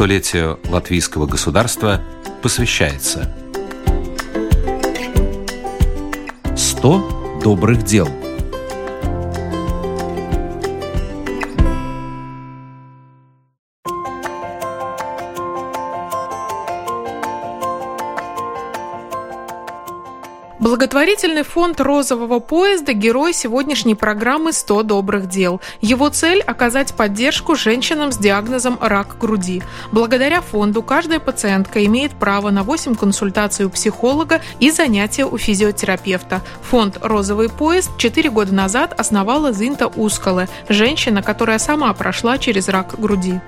столетию латвийского государства посвящается 100 добрых дел – Благотворительный фонд «Розового поезда» – герой сегодняшней программы «100 добрых дел». Его цель – оказать поддержку женщинам с диагнозом рак груди. Благодаря фонду каждая пациентка имеет право на 8 консультаций у психолога и занятия у физиотерапевта. Фонд «Розовый поезд» 4 года назад основала Зинта Ускале, женщина, которая сама прошла через рак груди.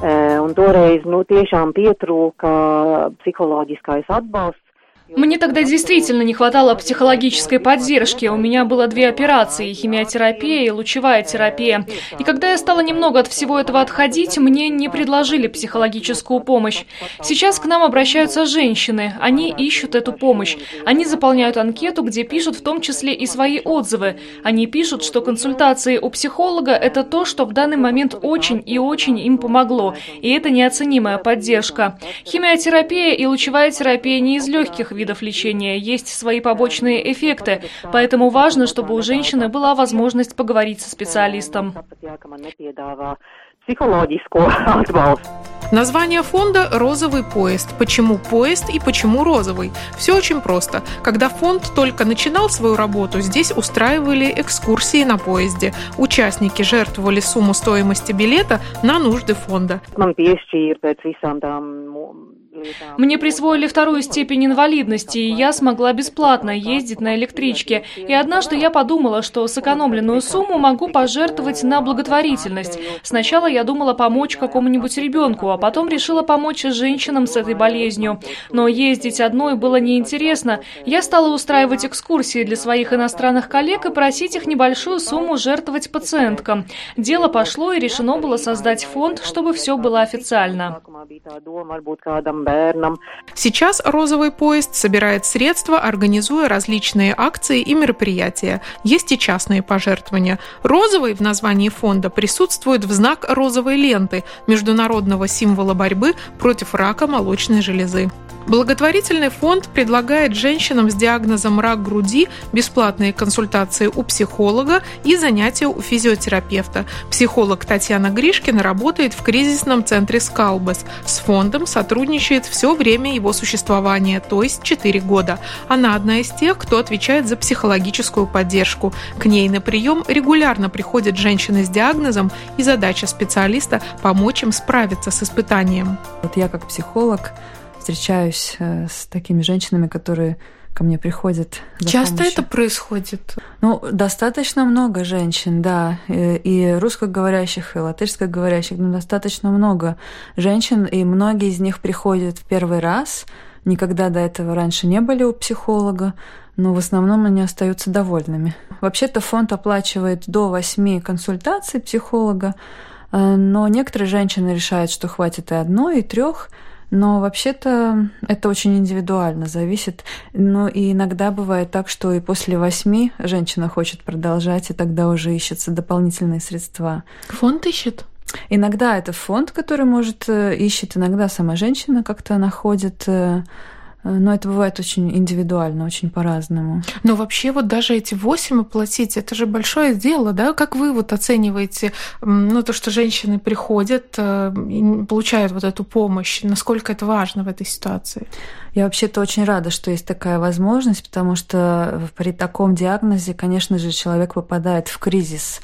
Un toreiz nu, tiešām pietrūka psiholoģiskais atbalsts. Мне тогда действительно не хватало психологической поддержки. У меня было две операции – химиотерапия и лучевая терапия. И когда я стала немного от всего этого отходить, мне не предложили психологическую помощь. Сейчас к нам обращаются женщины. Они ищут эту помощь. Они заполняют анкету, где пишут в том числе и свои отзывы. Они пишут, что консультации у психолога – это то, что в данный момент очень и очень им помогло. И это неоценимая поддержка. Химиотерапия и лучевая терапия не из легких видов лечения есть свои побочные эффекты, поэтому важно, чтобы у женщины была возможность поговорить со специалистом. Название фонда «Розовый поезд». Почему поезд и почему розовый? Все очень просто. Когда фонд только начинал свою работу, здесь устраивали экскурсии на поезде. Участники жертвовали сумму стоимости билета на нужды фонда. Мне присвоили вторую степень инвалидности, и я смогла бесплатно ездить на электричке. И однажды я подумала, что сэкономленную сумму могу пожертвовать на благотворительность. Сначала я думала помочь какому-нибудь ребенку, а потом решила помочь женщинам с этой болезнью. Но ездить одной было неинтересно. Я стала устраивать экскурсии для своих иностранных коллег и просить их небольшую сумму жертвовать пациенткам. Дело пошло, и решено было создать фонд, чтобы все было официально бērnam. Сейчас «Розовый поезд» собирает средства, организуя различные акции и мероприятия. Есть и частные пожертвования. «Розовый» в названии фонда присутствует в знак розовой ленты, международного символа борьбы против рака молочной железы. Благотворительный фонд предлагает женщинам с диагнозом рак груди бесплатные консультации у психолога и занятия у физиотерапевта. Психолог Татьяна Гришкина работает в кризисном центре «Скалбас». С фондом сотрудничает все время его существования, то есть 4 года. Она одна из тех, кто отвечает за психологическую поддержку. К ней на прием регулярно приходят женщины с диагнозом, и задача специалиста – помочь им справиться с испытанием. Вот я как психолог встречаюсь э, с такими женщинами, которые ко мне приходят. Часто помощью. это происходит? Ну, достаточно много женщин, да, и, и русскоговорящих, и латышскоговорящих, но достаточно много женщин, и многие из них приходят в первый раз, никогда до этого раньше не были у психолога, но в основном они остаются довольными. Вообще-то фонд оплачивает до 8 консультаций психолога, э, но некоторые женщины решают, что хватит и одной, и трех, но вообще-то это очень индивидуально зависит. Ну и иногда бывает так, что и после восьми женщина хочет продолжать, и тогда уже ищутся дополнительные средства. Фонд ищет? Иногда это фонд, который может э, ищет, иногда сама женщина как-то находит Э, но это бывает очень индивидуально, очень по-разному. Но вообще вот даже эти восемь оплатить, это же большое дело, да? Как вы вот оцениваете, ну, то, что женщины приходят, э, получают вот эту помощь, насколько это важно в этой ситуации? Я вообще-то очень рада, что есть такая возможность, потому что при таком диагнозе, конечно же, человек попадает в кризис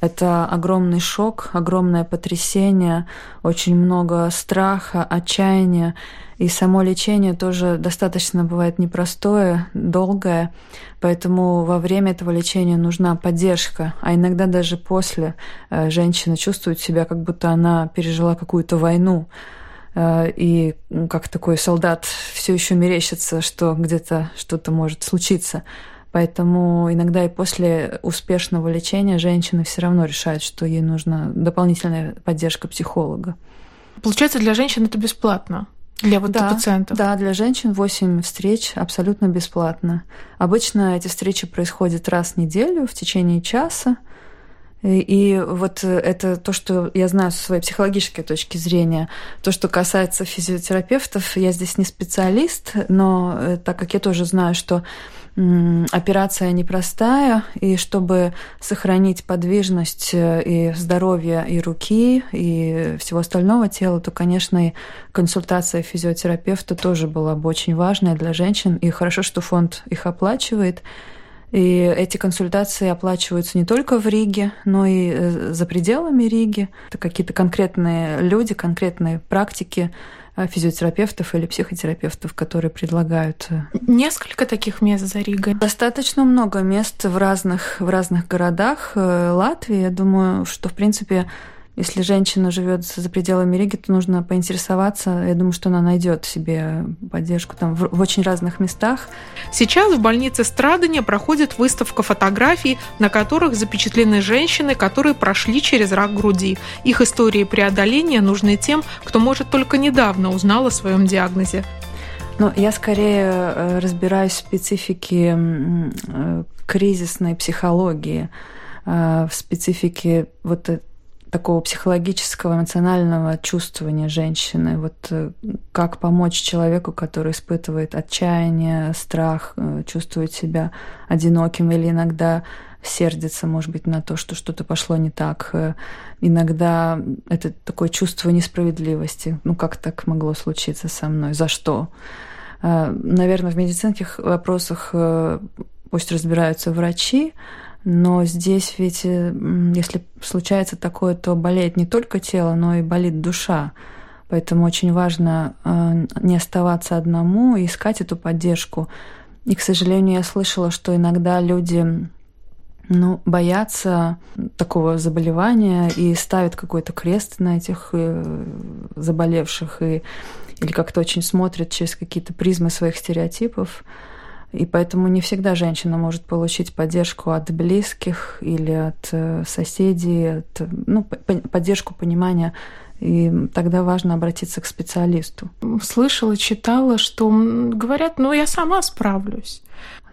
это огромный шок, огромное потрясение, очень много страха, отчаяния. И само лечение тоже достаточно бывает непростое, долгое, поэтому во время этого лечения нужна поддержка, а иногда даже после э, женщина чувствует себя, как будто она пережила какую-то войну, э, и как такой солдат все еще мерещится, что где-то что-то может случиться. Поэтому иногда и после успешного лечения женщины все равно решают, что ей нужна дополнительная поддержка психолога. Получается, для женщин это бесплатно? Для вот да, пациентов? Да, для женщин 8 встреч абсолютно бесплатно. Обычно эти встречи происходят раз в неделю в течение часа. И вот это то, что я знаю со своей психологической точки зрения. То, что касается физиотерапевтов, я здесь не специалист, но э, так как я тоже знаю, что операция непростая, и чтобы сохранить подвижность э, и здоровье и руки, и всего остального тела, то, конечно, и консультация физиотерапевта тоже была бы очень важная для женщин, и хорошо, что фонд их оплачивает. И эти консультации оплачиваются не только в Риге, но и э, за пределами Риги. Это какие-то конкретные люди, конкретные практики, а, физиотерапевтов или психотерапевтов, которые предлагают. Э, Несколько таких мест за Ригой? Достаточно много мест в разных, в разных городах э, Латвии. Я думаю, что, в принципе, если женщина живет за пределами Риги, то нужно поинтересоваться. Я думаю, что она найдет себе поддержку там в, в очень разных местах. Сейчас в больнице Страдания проходит выставка фотографий, на которых запечатлены женщины, которые прошли через рак груди. Их истории преодоления нужны тем, кто, может, только недавно узнал о своем диагнозе. Ну, я скорее э, разбираюсь в специфике э, кризисной психологии, э, в специфике вот такого психологического, эмоционального чувствования женщины. Вот э, как помочь человеку, который испытывает отчаяние, страх, э, чувствует себя одиноким или иногда сердится, может быть, на то, что что-то пошло не так. Э, иногда это такое чувство несправедливости. Ну, как так могло случиться со мной? За что? Наверное, в медицинских вопросах пусть разбираются врачи, но здесь ведь, э, если случается такое, то болеет не только тело, но и болит душа. Поэтому очень важно э, не оставаться одному и искать эту поддержку. И, к сожалению, я слышала, что иногда люди ну, боятся такого заболевания и ставят какой-то крест на этих э, заболевших и, или как-то очень смотрят через какие-то призмы своих стереотипов. И поэтому не всегда женщина может получить поддержку от близких или от э, соседей, от, ну, поддержку, понимания. И тогда важно обратиться к специалисту. Слышала, читала, что говорят, ну я сама справлюсь.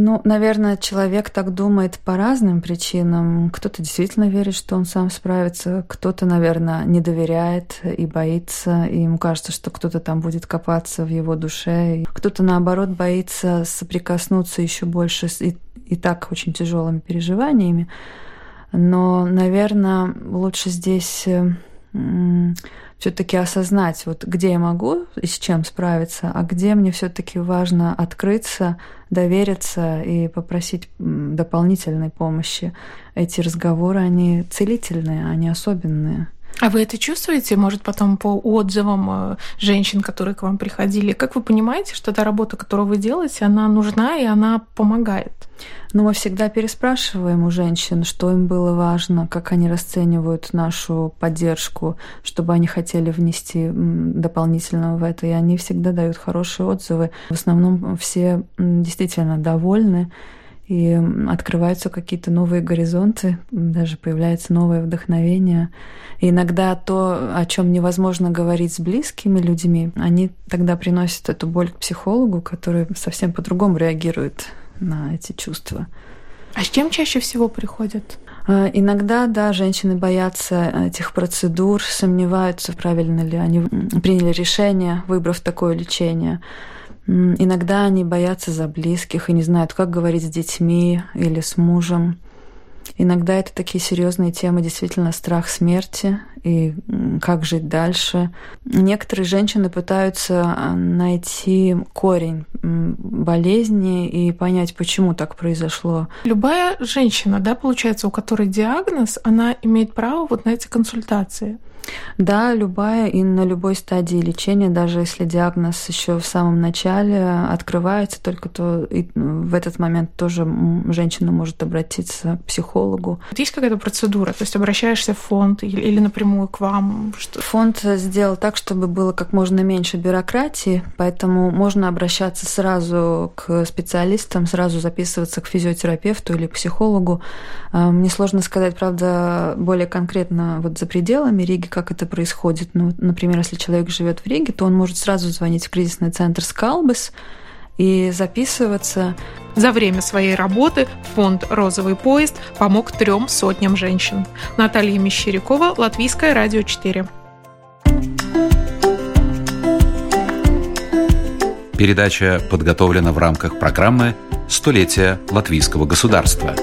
Ну, наверное, человек так думает по разным причинам. Кто-то действительно верит, что он сам справится, кто-то, наверное, не доверяет и боится, и ему кажется, что кто-то там будет копаться в его душе. Кто-то, наоборот, боится соприкоснуться еще больше с и, и так очень тяжелыми переживаниями. Но, наверное, лучше здесь э, все-таки осознать, вот где я могу и с чем справиться, а где мне все-таки важно открыться, довериться и попросить дополнительной помощи. Эти разговоры, они целительные, они особенные. А вы это чувствуете, может, потом по отзывам э, женщин, которые к вам приходили? Как вы понимаете, что та работа, которую вы делаете, она нужна и она помогает? Ну, мы всегда переспрашиваем у женщин, что им было важно, как они расценивают нашу поддержку, чтобы они хотели внести дополнительного в это. И они всегда дают хорошие отзывы. В основном все действительно довольны и открываются какие-то новые горизонты, даже появляется новое вдохновение. И иногда то, о чем невозможно говорить с близкими людьми, они тогда приносят эту боль к психологу, который совсем по-другому реагирует на эти чувства. А с чем чаще всего приходят? А, иногда, да, женщины боятся этих процедур, сомневаются, правильно ли они приняли решение, выбрав такое лечение. Иногда они боятся за близких и не знают, как говорить с детьми или с мужем. Иногда это такие серьезные темы, действительно страх смерти и как жить дальше. Некоторые женщины пытаются а, найти корень болезни и понять, почему так произошло. Любая женщина, да, получается, у которой диагноз, она имеет право вот на эти консультации. Да, любая и на любой стадии лечения, даже если диагноз еще в самом начале открывается, только то и в этот момент тоже женщина может обратиться к психологу. Есть какая-то процедура, то есть обращаешься в фонд или, напрямую к вам? Что... Фонд сделал так, чтобы было как можно меньше бюрократии, поэтому можно обращаться сразу к специалистам, сразу записываться к физиотерапевту или психологу. А, мне сложно сказать, правда, более конкретно вот за пределами Риги, как это происходит. Ну, например, если человек живет в Риге, то он может сразу звонить в кризисный центр Скалбес, и записываться. За время своей работы фонд «Розовый поезд» помог трем сотням женщин. Наталья Мещерякова, Латвийское радио 4. Передача подготовлена в рамках программы «Столетие латвийского государства».